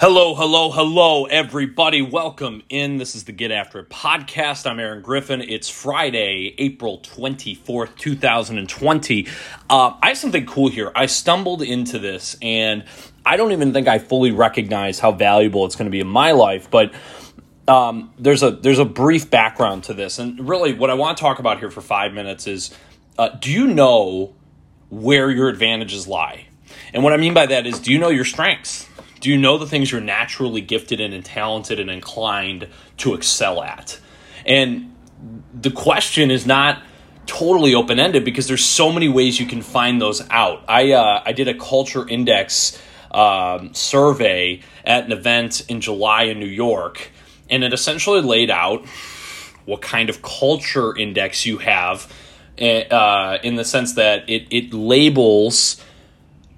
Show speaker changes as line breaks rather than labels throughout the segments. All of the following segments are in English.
Hello, hello, hello, everybody. Welcome in. This is the Get After It podcast. I'm Aaron Griffin. It's Friday, April 24th, 2020. Uh, I have something cool here. I stumbled into this and I don't even think I fully recognize how valuable it's going to be in my life, but um, there's a there's a brief background to this, and really, what I want to talk about here for five minutes is: uh, Do you know where your advantages lie? And what I mean by that is, do you know your strengths? Do you know the things you're naturally gifted in and talented and inclined to excel at? And the question is not totally open ended because there's so many ways you can find those out. I uh, I did a culture index um, survey at an event in July in New York, and it essentially laid out what kind of culture index you have. Uh, in the sense that it, it labels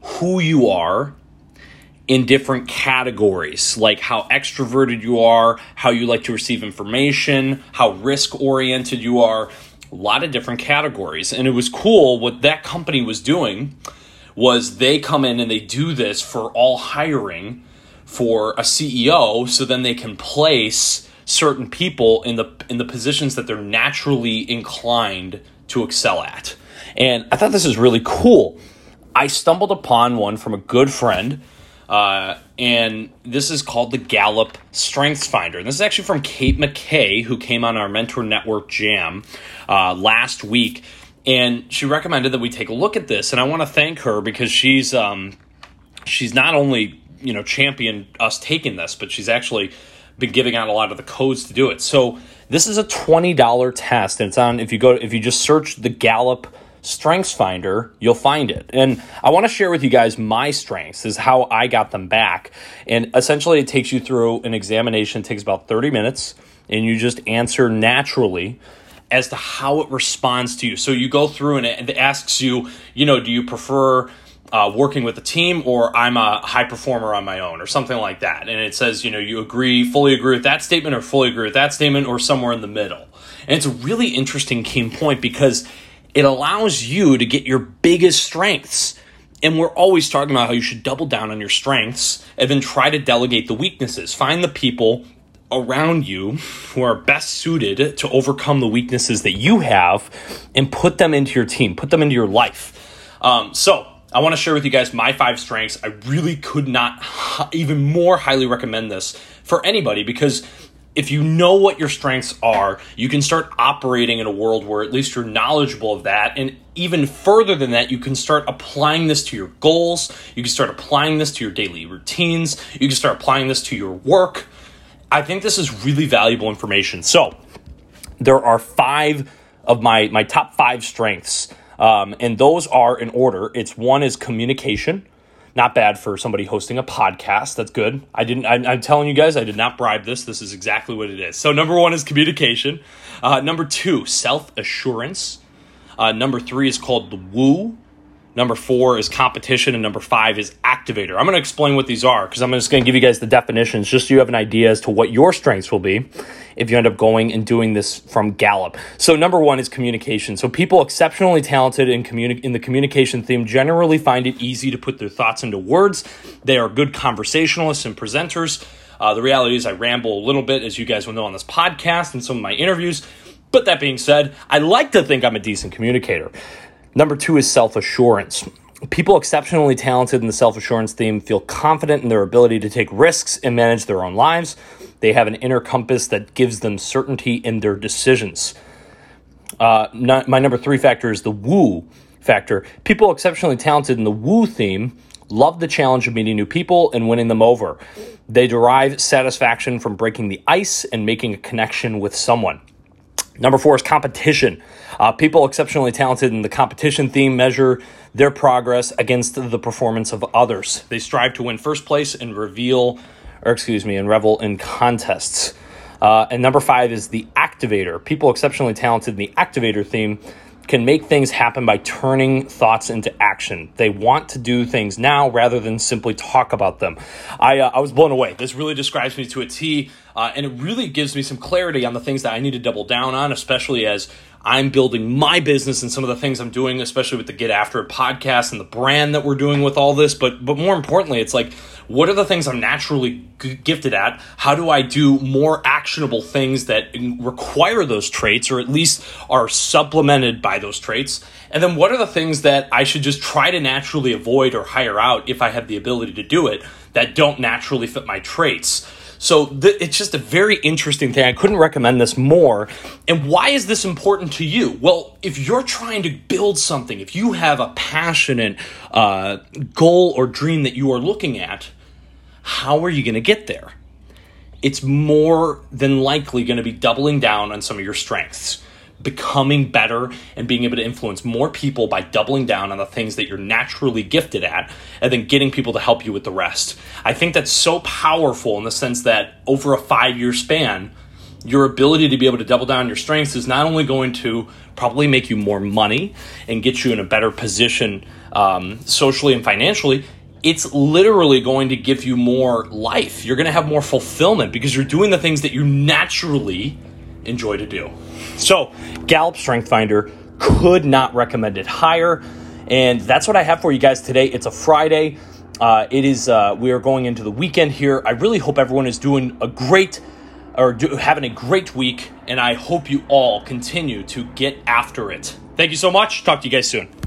who you are in different categories, like how extroverted you are, how you like to receive information, how risk oriented you are, a lot of different categories. And it was cool what that company was doing was they come in and they do this for all hiring for a CEO so then they can place certain people in the in the positions that they're naturally inclined to excel at. And I thought this is really cool. I stumbled upon one from a good friend uh, and this is called the Gallup Strengths Finder. And this is actually from Kate McKay, who came on our Mentor Network Jam uh, last week. And she recommended that we take a look at this. And I want to thank her because she's um, she's not only you know championed us taking this, but she's actually been giving out a lot of the codes to do it. So this is a twenty dollar test, and it's on if you go if you just search the Gallup Strengths Finder, you'll find it. And I want to share with you guys my strengths, is how I got them back. And essentially, it takes you through an examination, it takes about 30 minutes, and you just answer naturally as to how it responds to you. So you go through and it asks you, you know, do you prefer uh, working with a team or I'm a high performer on my own or something like that. And it says, you know, you agree, fully agree with that statement or fully agree with that statement or somewhere in the middle. And it's a really interesting key point because it allows you to get your biggest strengths. And we're always talking about how you should double down on your strengths and then try to delegate the weaknesses. Find the people around you who are best suited to overcome the weaknesses that you have and put them into your team, put them into your life. Um, so, I want to share with you guys my five strengths. I really could not even more highly recommend this for anybody because if you know what your strengths are, you can start operating in a world where at least you're knowledgeable of that. And even further than that, you can start applying this to your goals. You can start applying this to your daily routines. You can start applying this to your work. I think this is really valuable information. So, there are five of my, my top five strengths, um, and those are in order. It's one is communication. Not bad for somebody hosting a podcast. That's good. I didn't. I, am telling you guys, I did not bribe this. This is exactly what it is. So number one is communication. Uh, number two, self assurance. Uh, number three is called the woo. Number four is competition, and number five is activator. I'm going to explain what these are because I'm just going to give you guys the definitions just so you have an idea as to what your strengths will be if you end up going and doing this from Gallup. So, number one is communication. So, people exceptionally talented in, communi- in the communication theme generally find it easy to put their thoughts into words. They are good conversationalists and presenters. Uh, the reality is, I ramble a little bit, as you guys will know on this podcast and some of my interviews. But that being said, I like to think I'm a decent communicator. Number two is self assurance. People exceptionally talented in the self assurance theme feel confident in their ability to take risks and manage their own lives. They have an inner compass that gives them certainty in their decisions. Uh, not, my number three factor is the woo factor. People exceptionally talented in the woo theme love the challenge of meeting new people and winning them over. They derive satisfaction from breaking the ice and making a connection with someone. Number four is competition. Uh, people exceptionally talented in the competition theme measure their progress against the performance of others. They strive to win first place and reveal, or excuse me, and revel in contests. Uh, and number five is the activator. People exceptionally talented in the activator theme can make things happen by turning thoughts into action. They want to do things now rather than simply talk about them. I, uh, I was blown away. This really describes me to a T, uh, and it really gives me some clarity on the things that I need to double down on, especially as I'm building my business and some of the things I'm doing, especially with the Get After It podcast and the brand that we're doing with all this. But but more importantly, it's like what are the things I'm naturally gifted at? How do I do more actionable things that require those traits or at least are supplemented by those traits? And then what are the things that I should just try to naturally avoid or hire out if I have the ability to do it that don't naturally fit my traits? So th- it's just a very interesting thing. I couldn't recommend this more. And why is this important to you? Well, if you're trying to build something, if you have a passionate uh, goal or dream that you are looking at, how are you going to get there? It's more than likely going to be doubling down on some of your strengths becoming better and being able to influence more people by doubling down on the things that you're naturally gifted at and then getting people to help you with the rest. I think that's so powerful in the sense that over a five year span, your ability to be able to double down your strengths is not only going to probably make you more money and get you in a better position um, socially and financially, it's literally going to give you more life. You're going to have more fulfillment because you're doing the things that you naturally enjoy to do. So, Gallup Strength Finder could not recommend it higher. And that's what I have for you guys today. It's a Friday. Uh, it is. Uh, we are going into the weekend here. I really hope everyone is doing a great or do, having a great week, and I hope you all continue to get after it. Thank you so much. Talk to you guys soon.